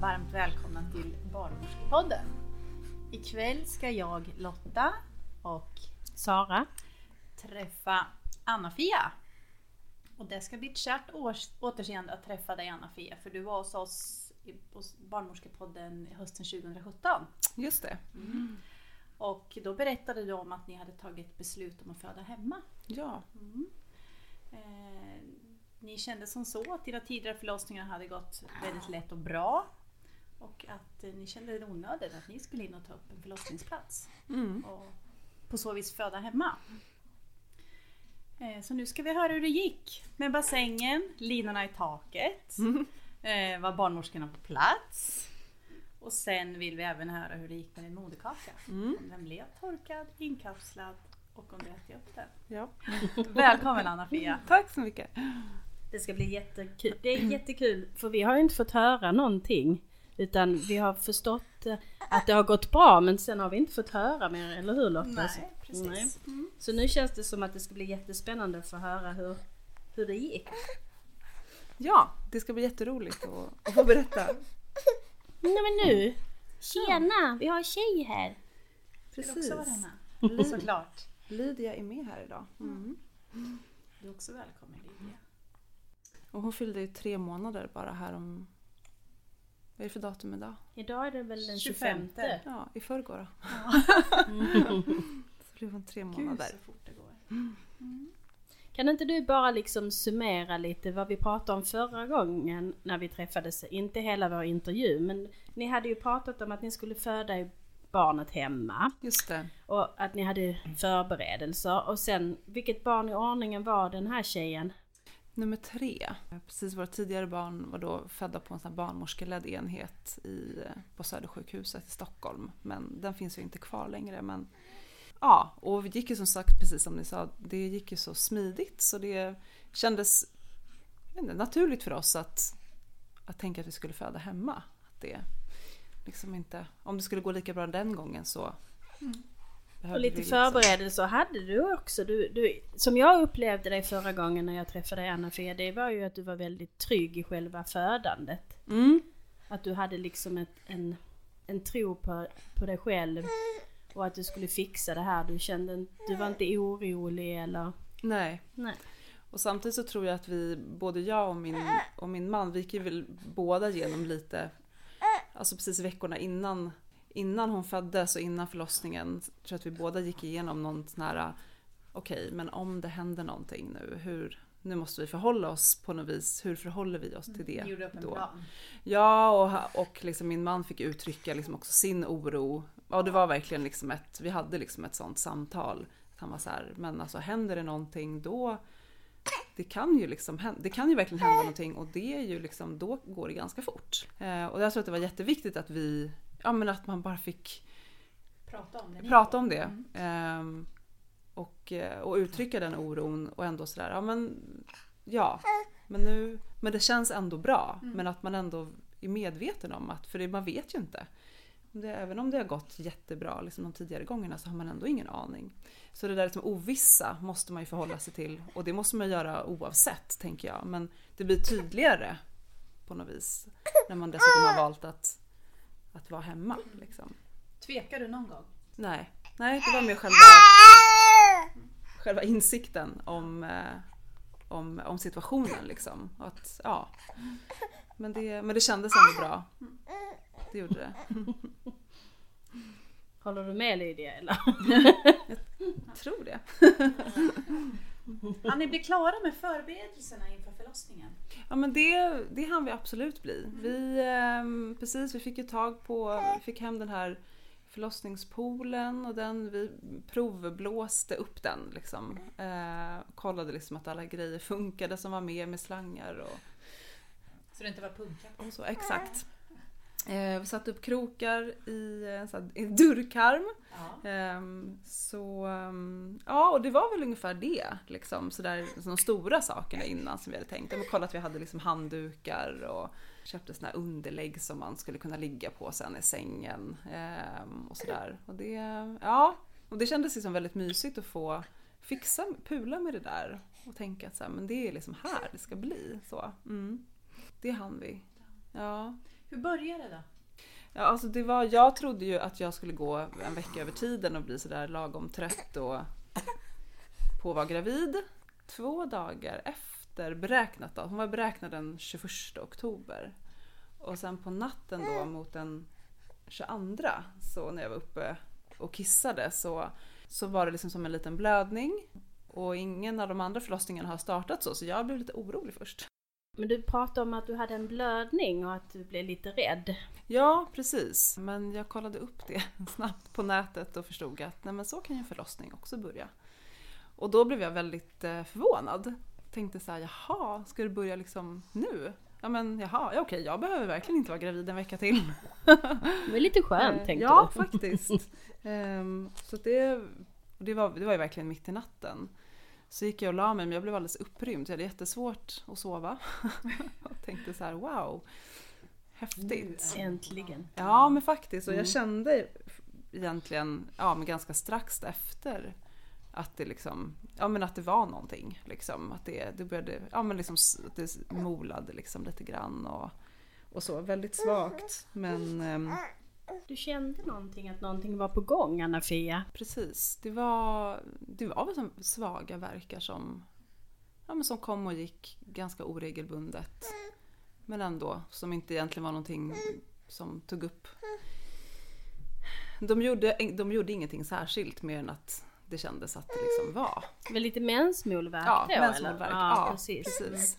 Varmt välkomna till Barnmorskepodden. Ikväll ska jag, Lotta och Sara. träffa Anna-Fia. Och det ska bli ett kärt återseende att träffa dig Anna-Fia för du var hos oss i- Barnmorskepodden hösten 2017. Just det. Och då berättade du om att ni hade tagit beslut om att föda hemma. Ja. Eh, ni kände som så att era tidigare förlossningar hade gått väldigt lätt och bra. Och att eh, ni kände det onödigt att ni skulle in och ta upp en förlossningsplats. Mm. Och på så vis föda hemma. Eh, så nu ska vi höra hur det gick med bassängen, linorna i taket. Eh, var barnmorskorna på plats. Och sen vill vi även höra hur det gick med din moderkaka. Mm. Om den blev torkad, inkapslad och om du ätit upp den. ja. Välkommen Anna-Fia! Tack så mycket. Det ska bli jättekul. Det är jättekul för vi har ju inte fått höra någonting. Utan vi har förstått eh, att det har gått bra men sen har vi inte fått höra mer, eller hur Lotta? Nej, precis. Nej. Mm. Så nu känns det som att det ska bli jättespännande att få höra hur, hur det gick. Ja, det ska bli jätteroligt att, att få berätta. Nej men nu! Tjena! Vi har en tjej här. Vill Precis. också vara med? Såklart. Lydia är med här idag. Mm. Du är också välkommen Lydia. Och hon fyllde ju tre månader bara här om... Vad är det för datum idag? Idag är det väl den 25. 25. Ja, i förrgår då. Så blev hon tre Gud månader. så fort det går. Kan inte du bara liksom summera lite vad vi pratade om förra gången när vi träffades? Inte hela vår intervju men ni hade ju pratat om att ni skulle föda barnet hemma Just det. och att ni hade förberedelser och sen vilket barn i ordningen var den här tjejen? Nummer tre. Precis, våra tidigare barn var då födda på en sån här barnmorskeledd enhet i, på Södersjukhuset i Stockholm. Men den finns ju inte kvar längre. Men ja, och vi gick ju som sagt, precis som ni sa, det gick ju så smidigt så det kändes inte, naturligt för oss att, att tänka att vi skulle föda hemma. Att det liksom inte, om det skulle gå lika bra den gången så mm. Och lite liksom- förberedelser hade du också. Du, du, som jag upplevde dig förra gången när jag träffade Anna-Fia, det var ju att du var väldigt trygg i själva födandet. Mm, Att du hade liksom ett, en, en tro på, på dig själv och att du skulle fixa det här. Du kände du var inte orolig eller... nej. Nej. Och samtidigt så tror jag att vi, både jag och min, och min man, vi gick ju väl båda igenom lite, alltså precis veckorna innan, innan hon föddes och innan förlossningen, tror jag att vi båda gick igenom någon sån här, okej, men om det händer någonting nu, hur, nu måste vi förhålla oss på något vis, hur förhåller vi oss till det gjorde upp en då? plan. Ja, och, och liksom min man fick uttrycka liksom också sin oro. Och det var verkligen liksom ett, vi hade liksom ett sånt samtal. Att han var så här, men alltså händer det någonting då, det kan ju liksom hända, det kan ju verkligen hända någonting och det är ju liksom, då går det ganska fort. Eh, och jag tror att det var jätteviktigt att vi, ja men att man bara fick Prata om det. prata om det. Ehm, och, eh, och uttrycka den oron och ändå sådär, ja men ja, men nu, men det känns ändå bra. Men att man ändå är medveten om att, för det, man vet ju inte. Det, även om det har gått jättebra liksom de tidigare gångerna så har man ändå ingen aning. Så det där liksom ovissa måste man ju förhålla sig till och det måste man göra oavsett tänker jag. Men det blir tydligare på något vis när man dessutom har valt att, att vara hemma. Liksom. Tvekar du någon gång? Nej, nej det var mer själva, själva insikten om, eh, om, om situationen liksom. Att, ja. men, det, men det kändes ändå bra. Det gjorde det. Håller du med Lydia eller? Jag tror det. Har ni blivit klara med förberedelserna inför förlossningen? Ja men det, det hann vi absolut bli. Vi, ehm, precis, vi fick ju tag på, vi fick hem den här förlossningspoolen och den, vi provblåste upp den liksom. Eh, kollade liksom att alla grejer funkade som var med med slangar och Så det inte var punka på? Och så, exakt. Eh, vi satte upp krokar i en sån här- i en dörrkarm. Ja. Ehm, så ehm, ja, och det var väl ungefär det. Liksom, så där, de stora sakerna innan som vi hade tänkt. Vi kollade att vi hade liksom handdukar och köpte såna här underlägg som man skulle kunna ligga på sen i sängen. ehm, och sådär. Och det, ja, och det kändes liksom väldigt mysigt att få fixa, pula med det där. Och tänka att så här, men det är liksom här det ska bli. Så, mm. Det hann vi. Ja. Hur började det då? Ja, alltså det var, jag trodde ju att jag skulle gå en vecka över tiden och bli sådär lagom trött och på att vara gravid. Två dagar efter beräknat då, hon var beräknad den 21 oktober. Och sen på natten då mot den 22 så när jag var uppe och kissade så, så var det liksom som en liten blödning. Och ingen av de andra förlossningarna har startat så, så jag blev lite orolig först. Men du pratade om att du hade en blödning och att du blev lite rädd. Ja, precis. Men jag kollade upp det snabbt på nätet och förstod att nej, men så kan ju en förlossning också börja. Och då blev jag väldigt eh, förvånad. Tänkte så här, jaha, ska det börja liksom nu? Ja men jaha, ja, okej, jag behöver verkligen inte vara gravid en vecka till. Det var lite skönt Eh, tänkte Ja, du. faktiskt. Ehm, så det, det, var, det var ju verkligen mitt i natten. Så gick jag och la mig men jag blev alldeles upprymd. Jag hade jättesvårt att sova. och tänkte så här, wow, häftigt. Äntligen. Ja men faktiskt och Mm. jag kände egentligen ja, men ganska strax efter att det liksom, ja men att det var någonting liksom. Att det, det började, ja men liksom det molade liksom lite grann och, och så. Väldigt svagt men ehm, Du kände någonting, att någonting var på gång Anna-Fia? precis. Det var, det var väl som svaga verkar som, ja men som kom och gick ganska oregelbundet. Men ändå, som inte egentligen var någonting som tog upp. De gjorde, de gjorde ingenting särskilt mer än att det kändes att det liksom var. Väl lite mensmolvärk Ja, då mensmolvärk. eller? Ja, precis. precis.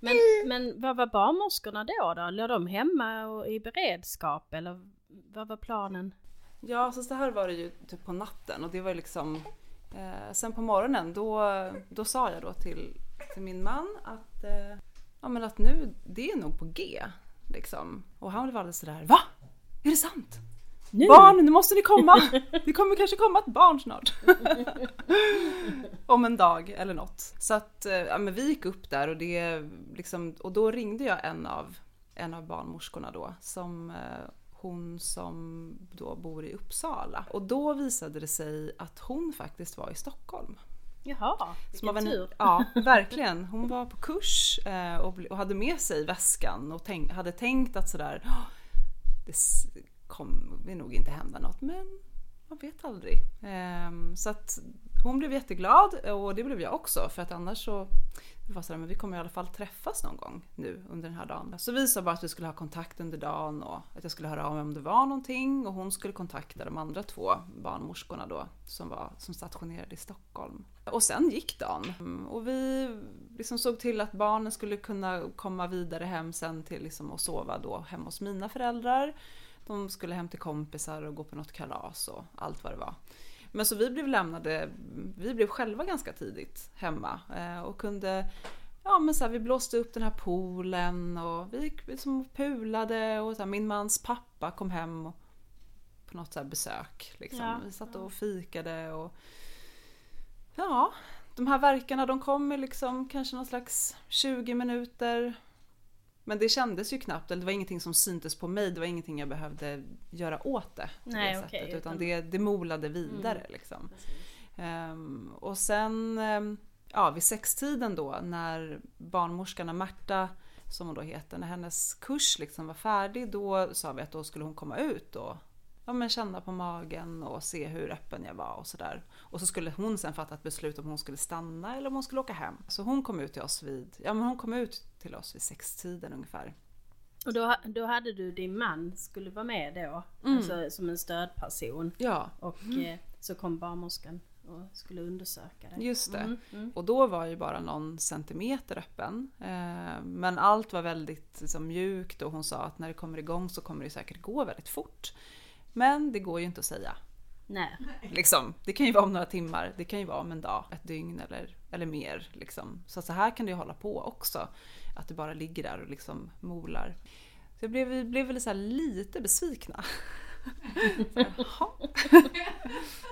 Men, men vad var barnmorskorna då? då? Låg de hemma och i beredskap eller vad var planen? Ja, så, så här var det ju typ på natten och det var liksom eh, Sen på morgonen då, då sa jag då till, till min man att, eh, ja, men att nu, det är nog på G. Liksom. Och han blev alldeles sådär, va? Är det sant? Nu? Barn, nu måste ni komma! Det kommer kanske komma ett barn snart. Om en dag eller något. Så att eh, ja, men vi gick upp där och, det, liksom, och då ringde jag en av, en av barnmorskorna då. Som, eh, hon som då bor i Uppsala. Och då visade det sig att hon faktiskt var i Stockholm. Jaha, vilken en, tur. Ja, verkligen. Hon var på kurs eh, och, hade med sig väskan och tänk, hade tänkt att sådär, "Åh, det kommer nog inte hända något, men man vet aldrig. Ehm, så att hon blev jätteglad och det blev jag också för att annars så vi var sådär, men vi kommer i alla fall träffas någon gång nu under den här dagen. Så vi sa bara att vi skulle ha kontakt under dagen och att jag skulle höra av mig om det var någonting och hon skulle kontakta de andra två barnmorskorna då som var som stationerade i Stockholm. Och sen gick dagen och vi liksom såg till att barnen skulle kunna komma vidare hem sen till liksom att sova då hemma hos mina föräldrar. De skulle hem till kompisar och gå på något kalas och allt vad det var. Men så vi blev lämnade, vi blev själva ganska tidigt hemma eh, och kunde Ja men så här, vi blåste upp den här poolen och vi liksom pulade och så här, min mans pappa kom hem och, på något så besök. Liksom. Ja, vi satt och fikade och Ja, de här verkarna de kom i liksom kanske någon slags 20 minuter. Men det kändes ju knappt, eller det var ingenting som syntes på mig, det var ingenting jag behövde göra åt det. Nej, det sättet, utan det, det molade vidare liksom. Ehm, och sen ehm, ja, vid sextiden då när barnmorskan Märta, som hon då heter, när hennes kurs liksom var färdig då sa vi att då skulle hon komma ut och ja, men känna på magen och se hur öppen jag var och sådär. Och så skulle hon sen fatta ett beslut om hon skulle stanna eller om hon skulle åka hem. Så hon kom ut till oss vid, ja men hon kom ut till oss vid sextiden ungefär. Och då, då hade du din man skulle vara med då, Mm. alltså som en stödperson. Ja, Och eh, så kom barnmorskan och skulle undersöka det. just det. Mm, mm. Och då var ju bara någon centimeter öppen. Eh, men allt var väldigt liksom, mjukt och hon sa att när det kommer igång så kommer det säkert gå väldigt fort. Men det går ju inte att säga. Nej. Liksom. Det kan ju vara om några timmar, det kan ju vara om en dag, ett dygn eller, eller mer. Liksom. Så, så här kan det ju hålla på också. Att det bara ligger där och liksom molar. Så jag blev, vi blev väl så lite besvikna. Jaha.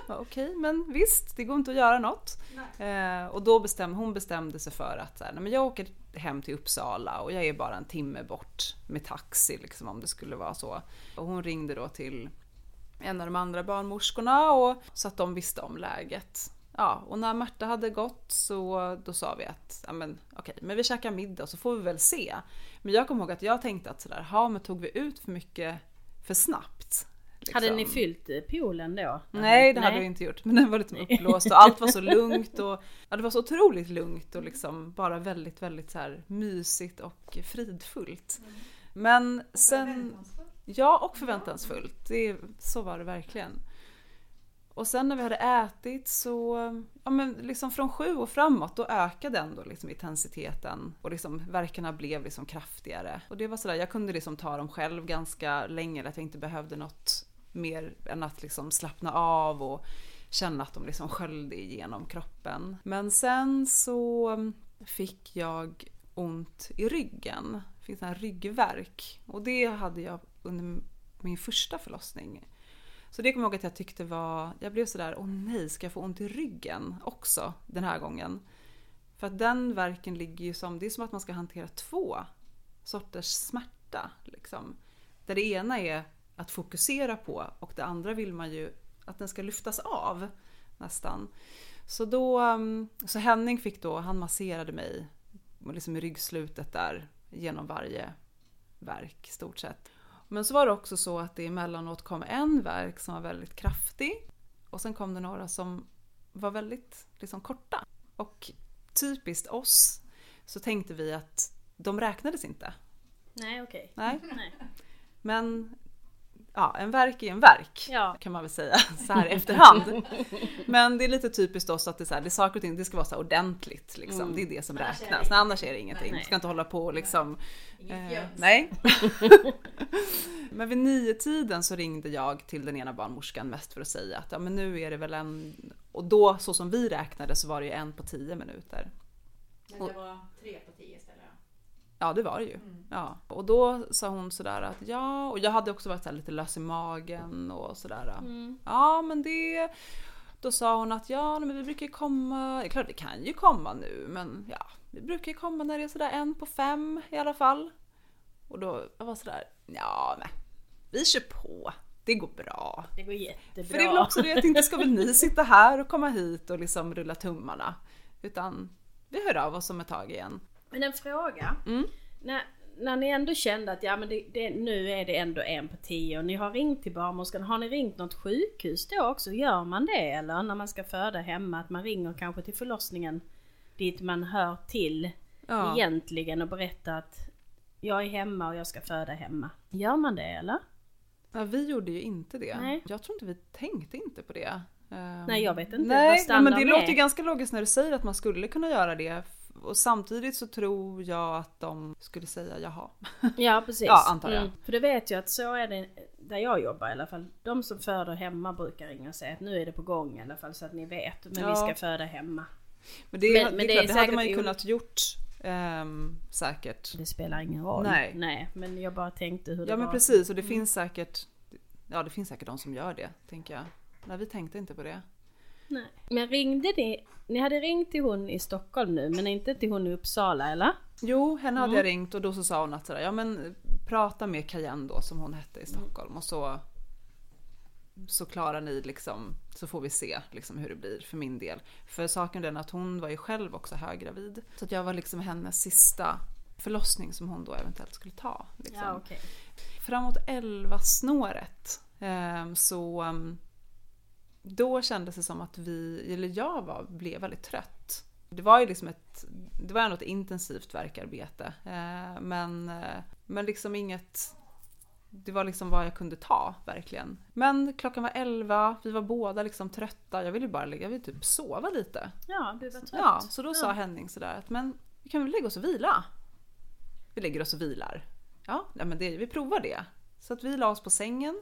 Ja, Okej, men visst, det går inte att göra något. Eh, och då bestämde hon bestämde sig för att så här, nej, men jag åker hem till Uppsala och jag är bara en timme bort med taxi liksom, om det skulle vara så. Och hon ringde då till en av de andra barnmorskorna och så att de visste om läget. ja, och när Märta hade gått så då sa vi att ja, men, okej, men vi käkar middag så får vi väl se. Men jag kommer ihåg att jag tänkte att sådär, ja men tog vi ut för mycket för snabbt? liksom? Hade ni fyllt poolen då? Nej det hade vi inte gjort men den var liksom uppblåst och allt var så lugnt och ja, det var så otroligt lugnt och liksom bara väldigt väldigt så här mysigt och fridfullt. Men sen... Ja och förväntansfullt, det, så var det verkligen. Och sen när vi hade ätit så, ja men liksom från sju och framåt då ökade ändå liksom intensiteten och liksom verkarna blev liksom kraftigare. Och det var sådär, jag kunde liksom ta dem själv ganska länge, att jag inte behövde något mer än att liksom slappna av och känna att de liksom sköljde igenom kroppen. Men sen så fick jag ont i ryggen, fick en ryggvärk och det hade jag under min första förlossning. Så det kommer jag ihåg att jag tyckte var, jag blev sådär, åh nej, ska jag få ont i ryggen också den här gången? För att den verken ligger ju som, det är som att man ska hantera två sorters smärta. Liksom. Där det ena är att fokusera på och det andra vill man ju att den ska lyftas av nästan. Så då, så Henning fick då, han masserade mig liksom i ryggslutet där genom varje verk stort sett. Men så var det också så att det emellanåt kom en verk som var väldigt kraftig och sen kom det några som var väldigt liksom, korta. Och typiskt oss så tänkte vi att de räknades inte. Nej okej. Nej. Nej. Men ja, en verk är en verk Ja. kan man väl säga så här efterhand. Men det är lite typiskt oss att det, är så här, det är saker och ting, det ska vara så här ordentligt liksom. Mm. Det är det som Annars är det räknas. Nej, annars är det ingenting. Nej. Du ska inte hålla på och liksom Eh, nej. men vid nio tiden så ringde jag till den ena barnmorskan mest för att säga att ja, men nu är det väl en... Och då så som vi räknade så var det ju en på tio minuter. Men det var tre på tio istället. Ja det var det ju. Ja. Och då sa hon sådär att ja, och jag hade också varit lite lös i magen och sådär. Mm. Ja men det... Då sa hon att ja men vi brukar ju komma, det är klart det kan ju komma nu men ja, vi brukar ju komma när det är sådär en på fem i alla fall. Och då jag var sådär, ja nej, vi kör på, det går bra. Det går jättebra. För det är väl också det att inte ska väl ni sitta här och komma hit och liksom rulla tummarna. Utan vi hör av oss om ett tag igen. Men en fråga. Mm. När, när ni ändå kände att ja, men det, det, nu är det ändå en på tio och ni har ringt till barnmorskan. Har ni ringt något sjukhus då också? Gör man det eller när man ska föda hemma? Att man ringer kanske till förlossningen dit man hör till Ja. egentligen och berättar att jag är hemma och jag ska föda hemma. Gör man det eller? Ja, vi gjorde ju inte det. Nej. Jag tror inte vi tänkte inte på det. Nej, jag vet inte vad Nej, men det låter är. ju ganska logiskt när du säger att man skulle kunna göra det. Och samtidigt så tror jag att de skulle säga jaha. Ja precis. Ja, antar jag. För det vet jag att så är det där jag jobbar i alla fall. De som föder hemma brukar ringa och säga att nu är det på gång i alla fall så att ni vet. Men vi Ja. ska föda hemma. Men det, Men- det, men det klart, det hade man ju kunnat gjort ehm, säkert. Det spelar ingen roll. Nej. Nej men jag bara tänkte hur det Ja men var. precis och det finns säkert Ja det finns säkert de som gör det tänker jag. Nej vi tänkte inte på det. Nej. Men ringde ni? Ni hade ringt till hon i Stockholm nu men inte till hon i Uppsala eller? Jo, henne hade Mm. jag ringt och då så sa hon att sådär, ja men prata med Cayenne då som hon hette i Stockholm och så så klarar ni liksom, så får vi se liksom hur det blir för min del. För saken är den att hon var ju själv också höggravid. Så att jag var liksom hennes sista förlossning som hon då eventuellt skulle ta. Liksom. Ja okej. Framåt 11 snåret eh, så um, då kändes det som att vi, eller jag var, blev väldigt trött. Det var ju liksom ett, det var ändå ett intensivt verkarbete. Eh, men, eh, men liksom inget, det var liksom vad jag kunde ta verkligen. Men klockan var 11, vi var båda liksom trötta. Jag ville bara ligga, jag ville typ sova lite. Ja du var trött. Ja, så då sa Ja. Henning sådär att men vi kan väl lägga oss och vila? Vi lägger oss och vilar. Ja, nej, men det, vi provar det. Så att vi la oss på sängen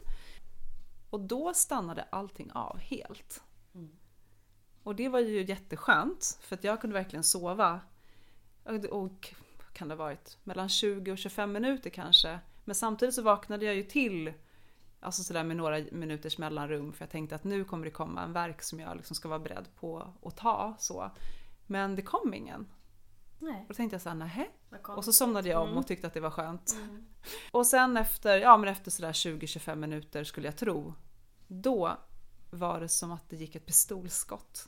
och då stannade allting av helt. Och det var ju jätteskönt för att jag kunde verkligen sova. Och, och kan det ha varit mellan 20 och 25 minuter kanske. Men samtidigt så vaknade jag ju till Alltså sådär med några minuters mellanrum för jag tänkte att nu kommer det komma en verk som jag liksom ska vara beredd på att ta. Så. Men det kom ingen. Nej, Och då tänkte jag såhär, nähä? Och så somnade jag om Mm. och tyckte att det var skönt. Mm. Och sen efter, ja men efter sådär 20-25 minuter skulle jag tro. Då var det som att det gick ett pistolskott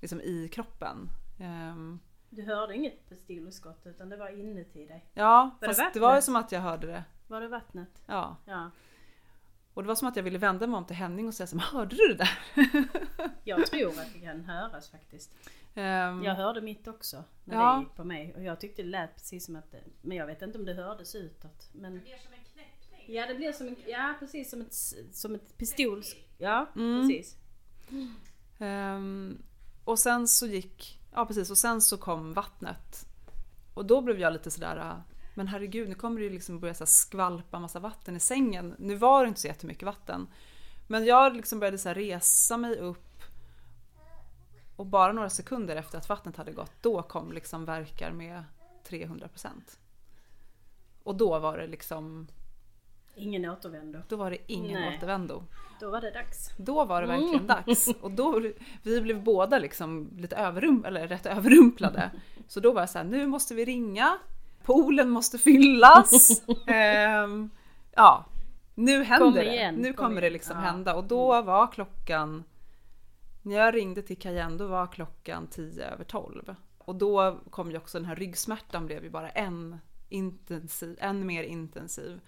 liksom i kroppen. Ehm, Du hörde inget pistolskott utan det var inuti dig. ja, det fast vattnet? det var ju som att jag hörde det. Var det vattnet? Ja. Ja. Och det var som att jag ville vända mig om till Henning och säga så här, "Men hörde du det där? Jag tror att det kan höras faktiskt. Ehm, Jag hörde mitt också när Ja. det gick på mig och jag tyckte det lät precis som att det, Men jag vet inte om det hördes utåt. Men... blir som en knäppning. Ja det blir som en, ja precis som ett, som ett pistol. Ja Mm. precis. Ehm, och sen så gick, ja precis, och sen så kom vattnet. Och då blev jag lite sådär, ah, men herregud nu kommer det ju liksom börja så skvalpa massa vatten i sängen. Nu var det inte så jättemycket vatten. Men jag liksom började så här resa mig upp. Och bara några sekunder efter att vattnet hade gått, då kom liksom verkar med 300%. Och då var det liksom, Ingen återvändo. då var det ingen Nej. återvändo. Då var det dags. Då var det Mm. verkligen dags. Och då, vi blev båda liksom lite överrum, eller rätt överrumplade. Så då var jag så här, nu måste vi ringa. Poolen måste fyllas. Ehm, ja, nu händer Kom det. igen, nu kom kommer det liksom Ja. Mm. hända. Och då var klockan, när jag ringde till Cayenne, då var klockan 10 över 12. Och då kom ju också den här ryggsmärtan blev ju bara än, intensiv, än mer intensiv.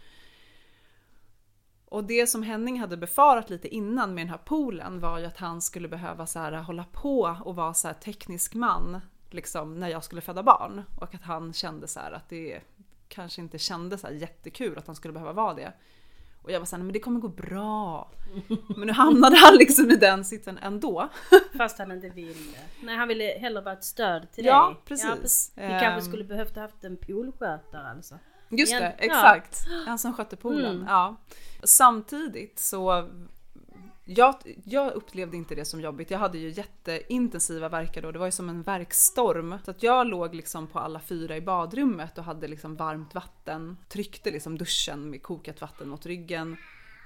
Och det som Henning hade befarat lite innan med den här poolen var ju att han skulle behöva så här, hålla på och vara så här teknisk man liksom, när jag skulle föda barn. Och att han kände så här att det kanske inte kändes så här jättekul att han skulle behöva vara det. Och jag var såhär, men det kommer gå bra. Men nu hamnade han liksom i den sitsen ändå. Fast han inte ville. Nej han ville hellre vara ett stöd till Ja, dig. precis. Ni kanske Ehm. skulle behövt haft en poolskötare alltså. Just det. Ja. exakt. Han som skötte poolen. Mm. Ja. Samtidigt så jag, jag upplevde inte det som jobbigt. Jag hade ju jätteintensiva verkar då. Det var ju som en verkstorm. Så att jag låg liksom på alla fyra i badrummet och hade liksom varmt vatten. Tryckte liksom duschen med kokat vatten mot ryggen.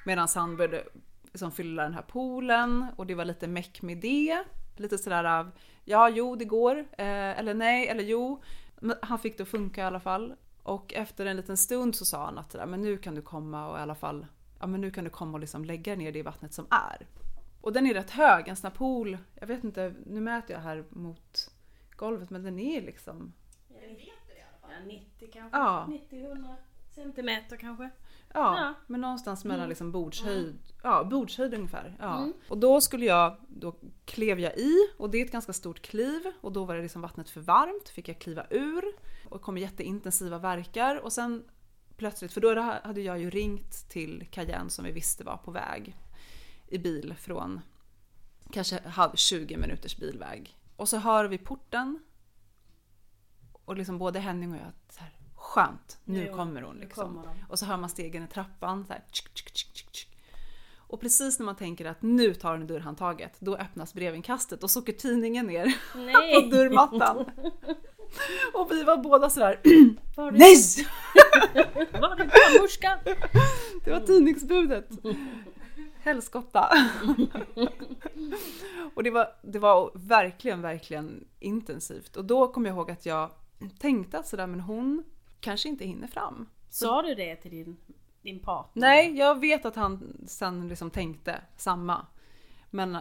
Medan han började liksom fylla den här poolen och det var lite meck med det. Lite sådär av ja, jo det går. Eh, eller nej, eller jo. Men han fick det att funka i alla fall. Och efter en liten stund så sa han att men nu kan du komma och i alla fall, ja men nu kan du komma och liksom lägga ner det i vattnet som är. Och den är rätt hög, en sån här pool, jag vet inte, nu mäter jag här mot golvet men den är liksom, Ja, 90 kanske. ja, 90-100 centimeter kanske. ja, Ja. men någonstans mellan Mm. liksom bordshöjd, ja bordshöjd ungefär. Ja. Mm. Och då skulle jag, då klev jag i och det är ett ganska stort kliv och då var det liksom vattnet för varmt, fick jag kliva ur och kom jätteintensiva verkar och sen plötsligt, för då hade jag ju ringt till Cayenne som vi visste var på väg i bil från kanske halv 20 minuters bilväg. Och så hör vi porten och liksom både Henning och jag så här, skönt, nu Jo, kommer hon liksom. kommer. Och så hör man stegen i trappan så här, tsk, tsk, tsk. Och precis när man tänker att nu tar hon i dörrhandtaget, då öppnas brevinkastet och så åker tidningen ner på Nej! dörrmattan. Och vi var båda sådär, Var det, nej! var det barnmorskan? Det var tidningsbudet. Helskotta. Och det var, det var verkligen, verkligen intensivt. Och då kom jag ihåg att jag tänkte att sådär, men hon kanske inte hinner fram. Sa du det till din, din partner? Nej, jag vet att han sen liksom tänkte samma. Men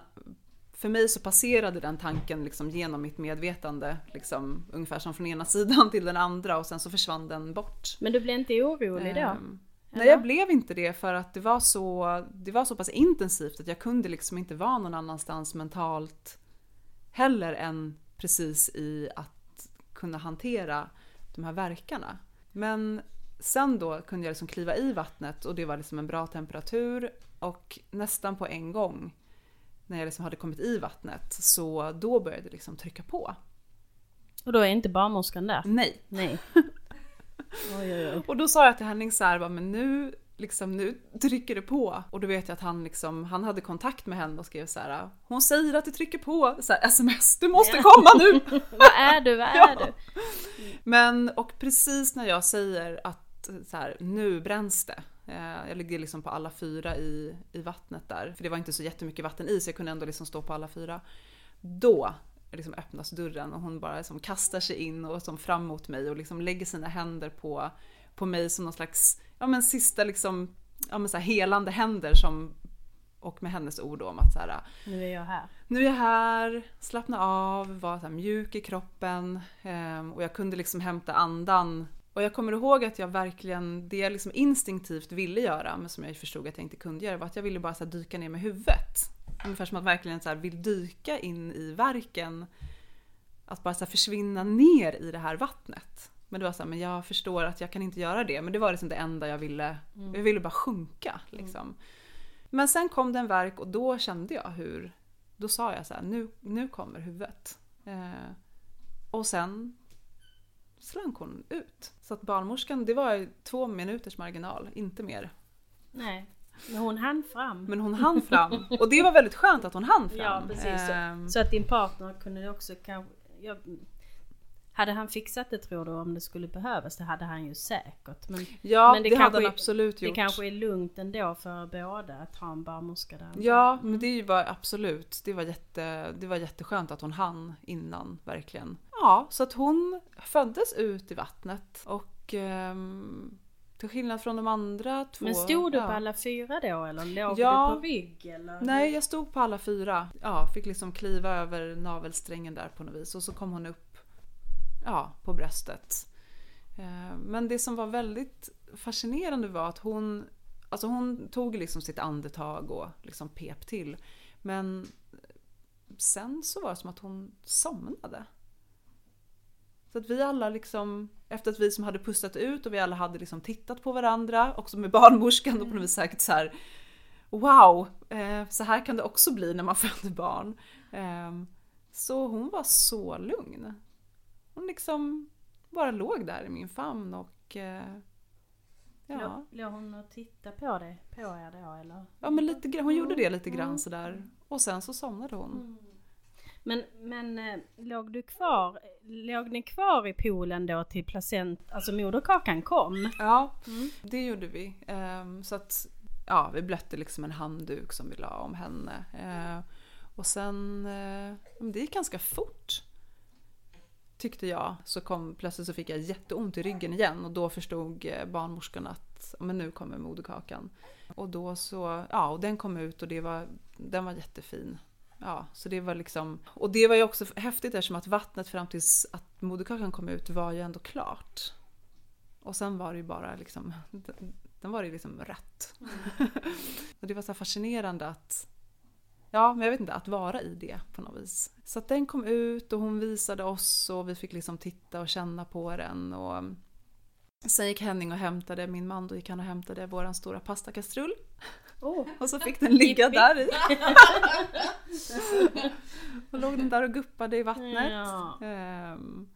för mig så passerade den tanken liksom genom mitt medvetande, liksom, ungefär som från ena sidan till den andra och sen så försvann den bort. Men du blev inte orolig då? Ehm, Nej, jag blev inte det för att det var, så, det var så pass intensivt att jag kunde liksom inte vara någon annanstans mentalt heller än precis i att kunna hantera de här verkarna. Men sen då kunde jag liksom kliva i vattnet och det var liksom en bra temperatur och nästan på en gång när jag liksom hade kommit i vattnet så då började det liksom trycka på. Och då är inte barnmorskan där? Nej, Nej. Oj, oj, oj. Och då sa jag till Henning så här, men nu, liksom, nu trycker det på. Och då vet jag att han, liksom, han hade kontakt med henne och skrev så här, hon säger att det trycker på. Så här, sms, du måste komma nu! Vad är du? Vad är Ja. du? Men, och precis när jag säger att så här, nu bränns det. eh, Jag ligger liksom på alla fyra i, i vattnet där. För det var inte så jättemycket vatten i så jag kunde ändå liksom stå på alla fyra. Då liksom öppnas dörren och hon bara liksom kastar sig in och som fram mot mig och liksom lägger sina händer på, på mig som någon slags ja, men sista liksom, ja, men så helande händer som Och med hennes ord om att så här, Nu är jag här. nu är jag här, slappna av, var så mjuk i kroppen eh, och jag kunde liksom hämta andan. Och jag kommer ihåg att jag verkligen, det jag liksom instinktivt ville göra men som jag förstod att jag inte kunde göra var att jag ville bara så dyka ner med huvudet. Ungefär som att verkligen så vill dyka in i verken. Att bara så försvinna ner i det här vattnet. Men det var så här, men jag förstår att jag kan inte göra det. Men det var liksom det enda jag ville. Jag ville bara sjunka liksom. Men sen kom det en verk och då kände jag hur, då sa jag så här, nu, nu kommer huvudet. Eh, och sen slank hon ut. Så att barnmorskan, det var två minuters marginal, inte mer. Nej. Men hon hann fram. Men hon hann fram. Och det var väldigt skönt att hon hann fram. Ja precis. Så, Ehm, så att din partner kunde också kanske... Ja, hade han fixat det tror du om det skulle behövas? Det hade han ju säkert. Men ja, men det, det hade han är- absolut det gjort. kanske är lugnt ändå för båda att ha en barnmorska där. Ja, men det var absolut. Det var, jätte, det var jätteskönt att hon hann innan, verkligen. Ja, så att hon föddes ut i vattnet och ehm, till skillnad från de andra två... Men stod du ja. på alla fyra då eller låg Ja. du på rygg? Eller? Nej, jag stod på alla fyra. Ja, fick liksom kliva över navelsträngen där på något vis och så kom hon upp ja, på bröstet. Eh, Men det som var väldigt fascinerande var att hon, alltså hon tog liksom sitt andetag och liksom pep till. Men sen så var det som att hon somnade. Så att vi alla liksom, efter att vi som hade pustat ut och vi alla hade liksom tittat på varandra, också med barnmorskan och på något vis sagt så här Wow, eh, så här kan det också bli när man föder barn. Eh, så hon var så lugn. Hon liksom bara låg där i min famn och eh, ja, Låg, hon och tittade på det på er då eller? ja men lite, hon gjorde det lite grann sådär. Och sen så somnade hon. Men, men eh, låg du kvar, låg ni kvar i poolen då till placent, alltså moderkakan kom? Ja, det gjorde vi. Ehm, så att ja, vi blötte liksom en handduk som vi la om henne. Ehm, och sen, eh, det gick ganska fort. Tyckte jag. Så kom, plötsligt så fick jag jätteont i ryggen igen och då förstod eh, barnmorskan att men nu kommer moderkakan. Och då så, ja och den kom ut och det var, den var jättefin. Ja, så det var liksom, och det var ju också häftigt eftersom att vattnet fram tills att moderkakan kom ut var ju ändå klart. Och sen var det ju bara liksom, den var ju liksom rött. och det var så fascinerande att, ja men jag vet inte, att vara i det på något vis. Så att den kom ut och hon visade oss och vi fick liksom titta och känna på den. Och sen gick Henning och hämtade, min man då gick han och hämtade våran stora pastakastrull. Oh. Och så fick den ligga där i. och låg den där och guppade i vattnet. Ja. Ehm,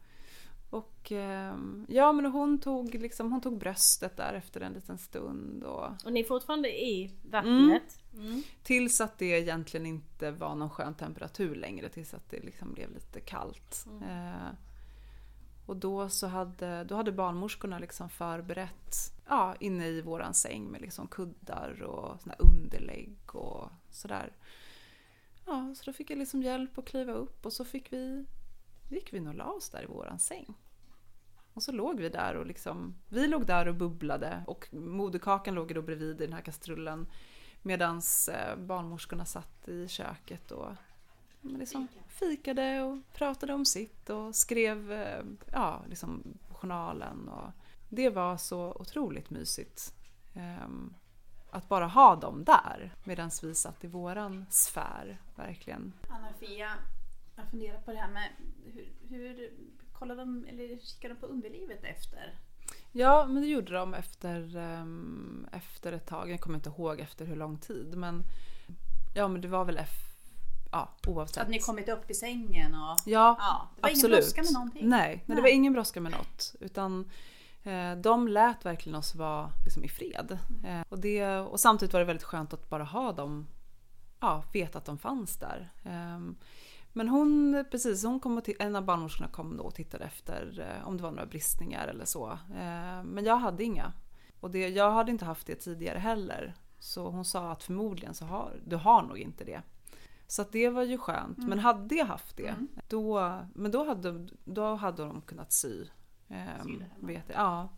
och ehm, ja men hon tog, liksom, hon tog bröstet där efter en liten stund. Och, Och ni är fortfarande i vattnet? Mm. tills att det egentligen inte var någon skön temperatur längre. Tills att det liksom blev lite kallt. Eh, och då så hade, då hade barnmorskorna liksom förberett ja, inne i våran säng med liksom kuddar och såna underlägg och sådär. Ja, så då fick jag liksom hjälp att kliva upp och så fick vi, gick vi nog och la oss där i våran säng. Och så låg vi där och liksom, vi låg där och bubblade och moderkakan låg då bredvid i den här kastrullen. Medan eh, barnmorskorna satt i köket och liksom fikade och pratade om sitt och skrev eh, ja, liksom journalen. Och det var så otroligt mysigt. ehm, att bara ha dem där medan vi satt i våran sfär, verkligen. Anna-Fia, jag funderar på det här med hur, hur kollade de, eller kikade de på underlivet efter? Ja, men det gjorde de efter, ehm, efter ett tag. Jag kommer inte ihåg efter hur lång tid. Men ja, men det var väl eff, ja, oavsett. Att ni kommit upp i sängen och... Ja, Ja, det var ingen absolut. brådska med någonting. Nej, nej, det Nej. var ingen brådska med något. Utan de lät verkligen oss vara liksom, i fred. Eh, och, det, och samtidigt var det väldigt skönt att bara ha dem, ja, veta att de fanns där. Ehm, men hon, precis, hon kom och en av barnmorskorna kom då och tittade efter eh, om det var några bristningar eller så. Eh, men jag hade inga. Och det, jag hade inte haft det tidigare heller. Så hon sa att förmodligen så har du har nog inte det. Så det var ju skönt. Men hade jag haft det, då, men då hade, då hade de kunnat sy. Det hemma. vet jag. Ja.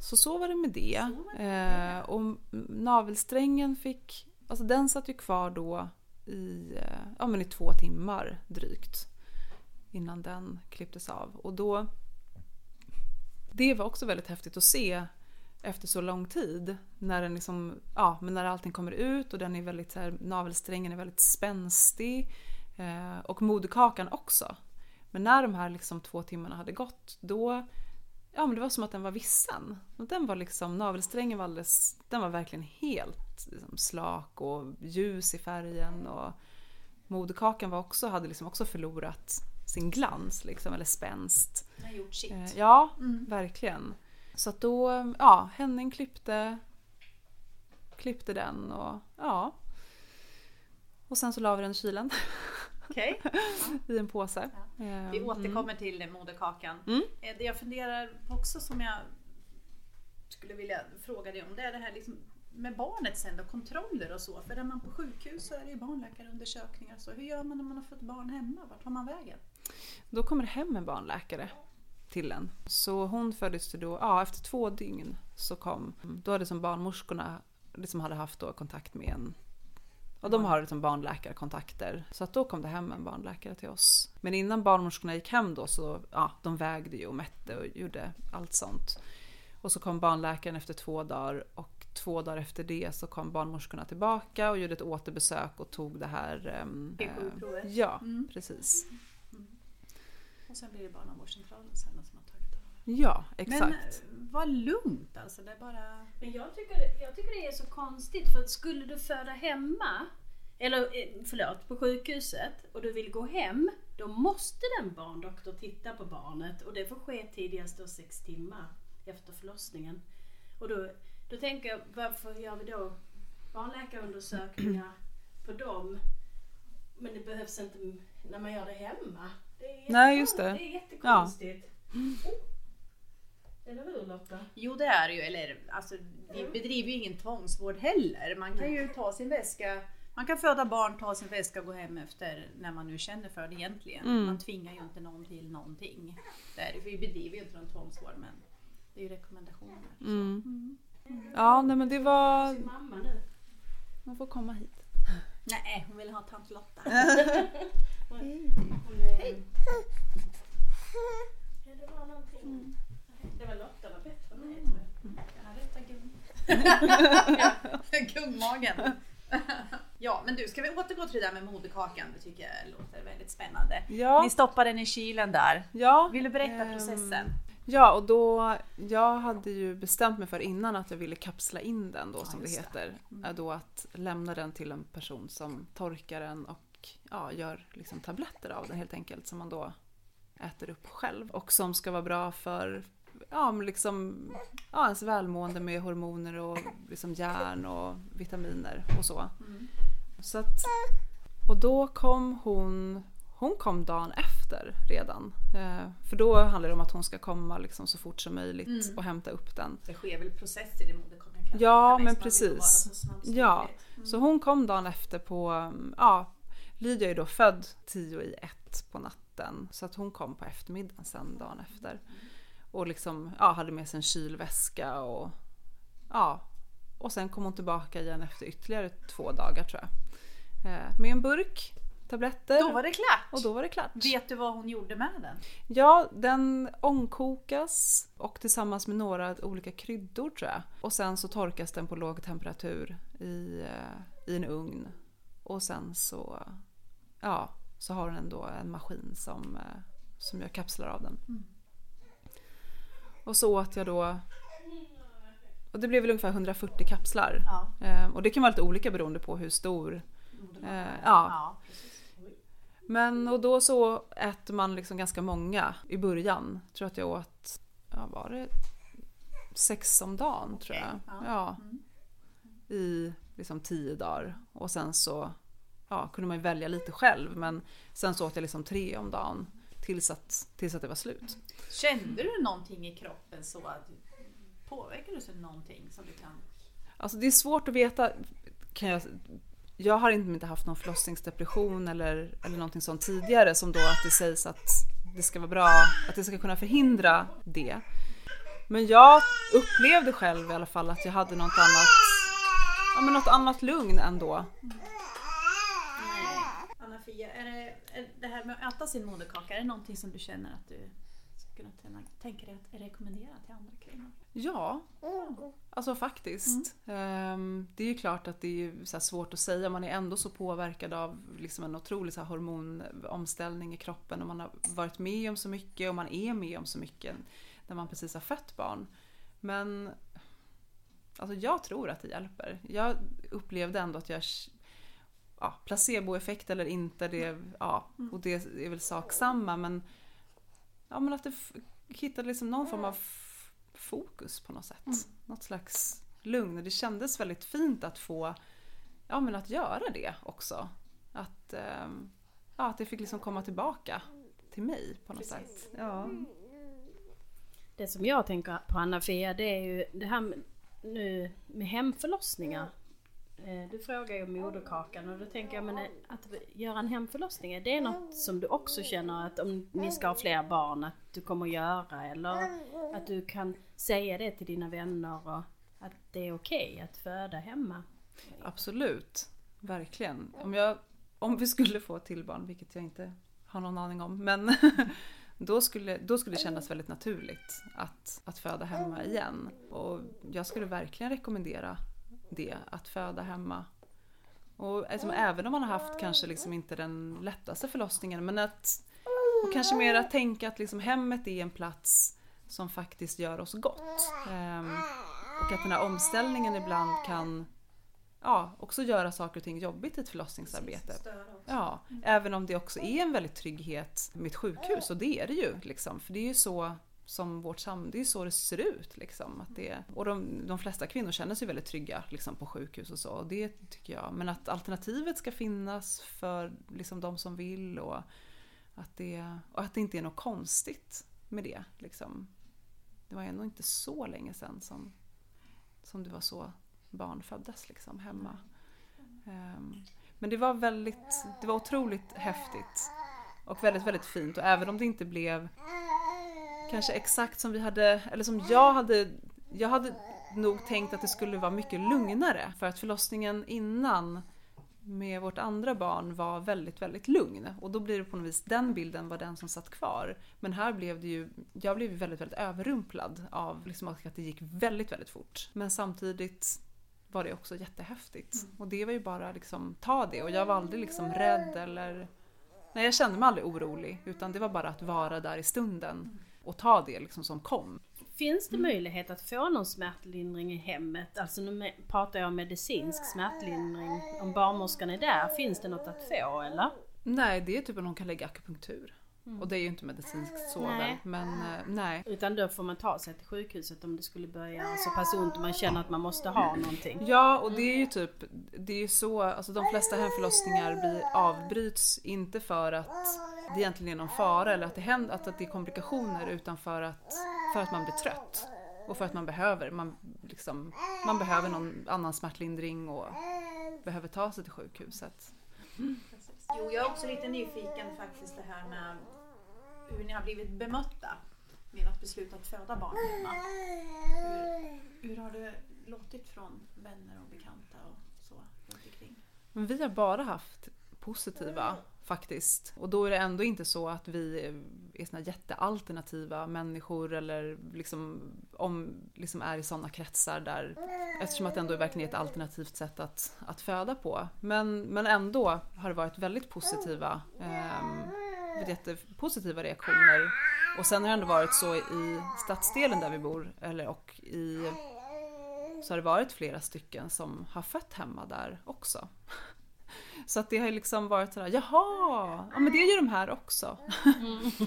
Så så var det med det. Eh, och navelsträngen fick alltså den satt ju kvar då i, eh, ja, men i två timmar drygt innan den klipptes av. Och då, det var också väldigt häftigt att se efter så lång tid. När, den liksom, ja, men när allting kommer ut och den är väldigt, så här, navelsträngen är väldigt spänstig. Eh, och moderkakan också. Men när de här liksom två timmarna hade gått då Ja men det var som att den var vissen. Den var liksom, navelsträngen var alldeles, den var verkligen helt liksom, slak och ljus i färgen och moderkakan var också, hade liksom också förlorat sin glans liksom, eller spänst. Den har gjort sitt. Eh, ja, verkligen. Så att då, ja, Henning klippte, klippte den och ja. Och sen så la vi den i kylen Okej. i en påse. Vi Eh, återkommer till moderkakan. Mm. Eh, Det jag funderar på också som jag skulle vilja fråga dig om det är det här liksom med barnet sen då, kontroller och så. För är man på sjukhus så är det ju barnläkarundersökningar. Så hur gör man när man har fått barn hemma? Vart tar man vägen? Då kommer det hem en barnläkare till en. Så hon föddes då, ja efter två dygn så kom, då hade som barnmorskorna liksom hade haft då kontakt med en och de har liksom barnläkarkontakter. Så att då kom det hem en barnläkare till oss. Men innan barnmorskorna gick hem då så, ja de vägde ju och mätte och gjorde allt sånt. Och så kom barnläkaren efter två dagar och två dagar efter det så kom barnmorskorna tillbaka och gjorde ett återbesök och tog det här... ehm, eh, Ja, Mm. precis. Och sen blir det barnavårdscentralen sen som har tagit över. Ja, Men exakt. eh, vad lugnt alltså. Det är bara... Men jag tycker, det, jag tycker det är så konstigt för skulle du föda hemma, eller eh, förlåt, på sjukhuset och du vill gå hem, då måste den barndoktor titta på barnet och det får ske tidigast då sex timmar efter förlossningen. Och då, då tänker jag, varför gör vi då barnläkarundersökningar på dem men det behövs inte när man gör det hemma? Det är Nej, just det. Det är jättekonstigt. Eller hur Lotta? Jo det är ju, eller alltså vi bedriver ju ingen tvångsvård heller. Man kan ju ta sin väska, man kan föda barn, ta sin väska och gå hem efter när man nu känner för det egentligen. Mm. Man tvingar ju inte någon till någonting. Det är, det, för vi bedriver ju inte någon tvångsvård men det är ju rekommendationer. Mm. Ja, nej men det var... Mamma nu. Man får komma hit. Nej, hon vill ha tant Lotta. Hej! Ja, det var någonting. Det var Lotta var bättre än mig tror jag. Jag hade rätta gung. Gungmagen. Ja, men du, ska vi återgå till det där med moderkakan? Det tycker jag låter väldigt spännande. Ja, Ni stoppar den i kylen där. ja. Vill du berätta ehm, processen? Ja, och då, jag hade ju bestämt mig för innan att jag ville kapsla in den då Ja, som det heter. Är Då att lämna den till en person som torkar den och ja, gör liksom tabletter av den helt enkelt som man då äter upp själv. Och som ska vara bra för ja, men liksom, ja, ens välmående med hormoner och liksom järn och vitaminer och så. Mm. Så att, och då kom hon, hon kom dagen efter redan. Eh, för då handlar det om att hon ska komma liksom så fort som möjligt Mm. och hämta upp den. Det sker väl processer i moderkakan? Ja, men precis. så Ja. Mm. Så hon kom dagen efter på, mm, ja, Lydia är då född tio i ett på natten. Så att hon kom på eftermiddagen sen dagen efter. Och liksom, ja, hade med sig en kylväska och ja. Och sen kom hon tillbaka igen efter ytterligare två dagar tror jag. Eh, med en burk tabletter. Då var det klart! och då var det klart. Vet du vad hon gjorde med den? Ja, den ångkokas och tillsammans med några olika kryddor tror jag. Och sen så torkas den på låg temperatur i, eh, i en ugn. Och sen så, ja, så har den ändå en maskin som, eh, som gör kapslar av den. Och så åt jag då, och det blev väl ungefär 140 kapslar. Ja. Eh, Och det kan vara lite olika beroende på hur stor Eh, ja. ja. Men och då så äter man liksom ganska många i början. Jag tror att jag åt, ja var det sex om dagen tror Okej, jag. ja. Ja. Mm. I liksom tio dagar. Och sen så ja, kunde man ju välja lite själv men sen så åt jag liksom tre om dagen tills att, tills att det var slut. Kände du någonting i kroppen så att påverkades du någonting som du kan... Alltså det är svårt att veta. Kan jag, jag har inte, inte haft någon förlossningsdepression eller, eller någonting sånt tidigare som då att det sägs att det ska vara bra, att det ska kunna förhindra det. Men jag upplevde själv i alla fall att jag hade något annat ja, men något annat lugn ändå. Anna-Fia, är det, är det här med att äta sin moderkaka, är det någonting som du känner att du skulle kunna tänka dig att rekommendera till andra kvinnor? Ja, alltså faktiskt. Ehm, det är ju klart att det är svårt att säga. Man är ändå så påverkad av liksom en otrolig så hormonomställning i kroppen och man har varit med om så mycket och man är med om så mycket när man precis har fött barn. Men alltså jag tror att det hjälper. Jag upplevde ändå att jag ja, placeboeffekt eller inte, det, ja, och det är väl sak samma men, ja, men att det hittade liksom någon form av f- fokus på något sätt. Något slags lugn. Det kändes väldigt fint att få ja, men att göra det också. Att, ehm, ja, att det fick liksom komma tillbaka till mig på något sätt. Ja. Det som jag tänker på Anna-Fia det är ju det här med, nu med hemförlossningar. Eh, Du frågar ju om moderkakan och då tänker jag men eh, att göra en hemförlossning, är det något som du också känner att om ni ska ha fler barn att du kommer att göra eller att du kan säga det till dina vänner och att det är okej att föda hemma? Absolut, verkligen. Om, jag, om vi skulle få till barn, vilket jag inte har någon aning om, men då skulle, då skulle det kännas väldigt naturligt att, att föda hemma igen. Och jag skulle verkligen rekommendera det, att föda hemma. Och liksom, även om man har haft kanske liksom inte den lättaste förlossningen, men att och kanske mer att tänka att liksom hemmet är en plats som faktiskt gör oss gott. Ehm, och att den här omställningen ibland kan ja, också göra saker och ting jobbigt i ett förlossningsarbete. Ja, även om det också är en väldigt trygghet med ett sjukhus och det är det ju. Liksom. För det är ju så som vårt samhälle, det är så det ser ut. Liksom. Att det, och de, de flesta kvinnor känner sig väldigt trygga liksom, på sjukhus och så. Och det tycker jag. Men att alternativet ska finnas för liksom, de som vill och att, det, och att det inte är något konstigt med det. Liksom. Det var ändå inte så länge sedan som, som det var så barn föddes liksom, hemma. Ehm, men det var väldigt, det var otroligt häftigt. Och väldigt, väldigt fint. Och även om det inte blev kanske exakt som vi hade, eller som jag hade, jag hade nog tänkt att det skulle vara mycket lugnare. För att förlossningen innan med vårt andra barn var väldigt, väldigt lugn. Och då blir det på något vis, den bilden var den som satt kvar. Men här blev det ju, jag blev väldigt, väldigt överrumplad av liksom att det gick väldigt, väldigt fort. Men samtidigt var det också jättehäftigt. Och det var ju bara liksom ta det och jag var aldrig liksom rädd eller Nej jag kände mig aldrig orolig utan det var bara att vara där i stunden och ta det liksom som kom. Finns det möjlighet att få någon smärtlindring i hemmet? Alltså nu pratar jag om medicinsk smärtlindring. Om barnmorskan är där, finns det något att få eller? Nej det är typ om de kan lägga akupunktur. Och det är ju inte medicinskt så Nej. väl men eh, nej. Utan då får man ta sig till sjukhuset om det skulle börja så pass ont och man känner att man måste ha någonting. Ja och det är ju typ, det är ju så, alltså de flesta hemförlossningar blir, avbryts inte för att det egentligen är någon fara eller att det händer, att, att det är komplikationer utan för att, för att man blir trött. Och för att man behöver, man, liksom, man behöver någon annan smärtlindring och behöver ta sig till sjukhuset. Jo, jag är också lite nyfiken faktiskt det här med hur ni har blivit bemötta med att beslut att föda barn hemma. Hur, hur har det låtit från vänner och bekanta och så runt omkring? Men vi har bara haft positiva faktiskt. Och då är det ändå inte så att vi är såna jättealternativa människor eller liksom, om, liksom är i sådana kretsar där eftersom att det ändå verkligen är ett alternativt sätt att, att föda på. Men, men ändå har det varit väldigt positiva, eh, jättepositiva reaktioner. Och sen har det ändå varit så i stadsdelen där vi bor eller, och i så har det varit flera stycken som har fött hemma där också. Så att det har liksom varit sådär, jaha, ja men det gör de här också.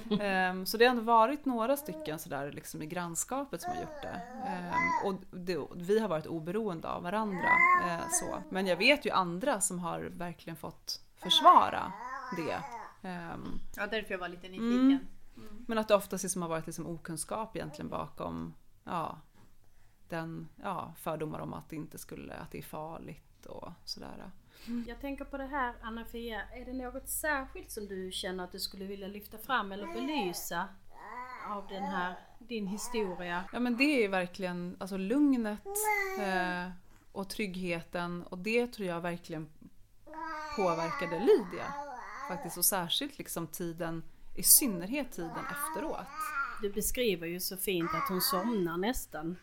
Ehm, så det har ändå varit några stycken sådär liksom i grannskapet som har gjort det. Ehm, och det, vi har varit oberoende av varandra. eh, så. Men jag vet ju andra som har verkligen fått försvara det. Ehm, Ja, därför jag var lite nyfiken. men att det oftast liksom har varit liksom okunskap egentligen bakom ja, den, ja, fördomar om att det inte skulle, att det är farligt och sådär. Jag tänker på det här Anna-Fia, är det något särskilt som du känner att du skulle vilja lyfta fram eller belysa av den här, din historia? Ja men det är ju verkligen alltså lugnet eh, och tryggheten och det tror jag verkligen påverkade Lydia. Faktiskt och särskilt liksom tiden, i synnerhet tiden efteråt. Du beskriver ju så fint att hon somnar nästan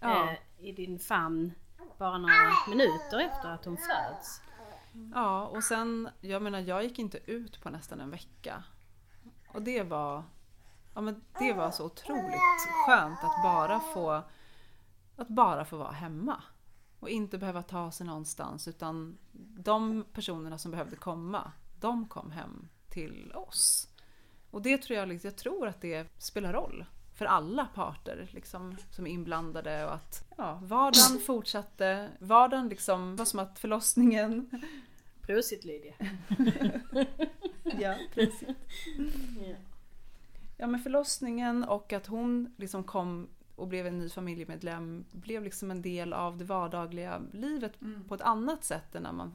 Ja. eh, i din famn bara några minuter efter att hon föds. Ja, och sen, jag menar jag gick inte ut på nästan en vecka. Och det var, ja men det var så otroligt skönt att bara få, att bara få vara hemma. Och inte behöva ta sig någonstans utan de personerna som behövde komma, de kom hem till oss. Och det tror jag, liksom- jag tror att det spelar roll för alla parter liksom, som är inblandade och att ja, vardagen fortsatte. Vardagen liksom var som att förlossningen Prosit Lydia! Ja. Ja. Ja, men förlossningen och att hon liksom kom och blev en ny familjemedlem blev liksom en del av det vardagliga livet Mm. på ett annat sätt än, när man,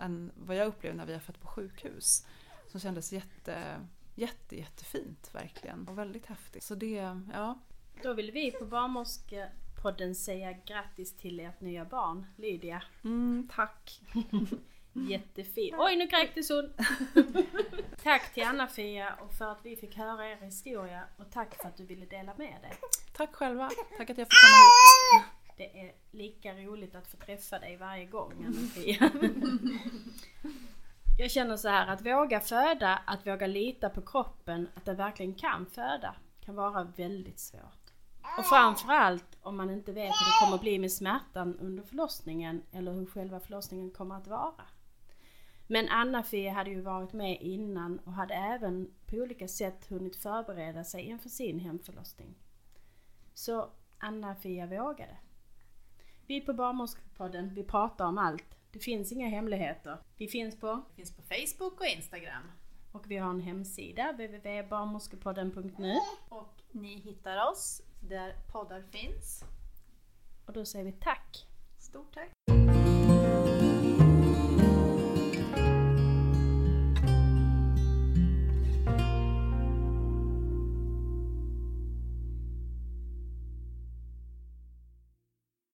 än vad jag upplevde när vi har fött på sjukhus. Som kändes jätte, jätte, jättefint verkligen och väldigt häftigt. Så det, ja. Då vill vi på Barnmorskepodden säga grattis till ert nya barn, Lydia. Mm, tack. Jättefin. Oj, nu kräktes hon! tack till Anna-Fia och för att vi fick höra er historia och tack för att du ville dela med dig. Tack själva. Tack att jag fick komma hit. Det är lika roligt att få träffa dig varje gång Anna-Fia. Jag känner så här att våga föda, att våga lita på kroppen, att den verkligen kan föda, kan vara väldigt svårt. Och framförallt om man inte vet hur det kommer bli med smärtan under förlossningen eller hur själva förlossningen kommer att vara. Men Anna-Fia hade ju varit med innan och hade även på olika sätt hunnit förbereda sig inför sin hemförlossning. Så Anna-Fia vågade. Vi på Barnmorskepodden, vi pratar om allt. Det finns inga hemligheter. Vi finns på Det finns på Facebook och Instagram. och vi har en hemsida, www.barnmorskepodden.nu. Och ni hittar oss där poddar finns. Och då säger vi tack! Stort tack!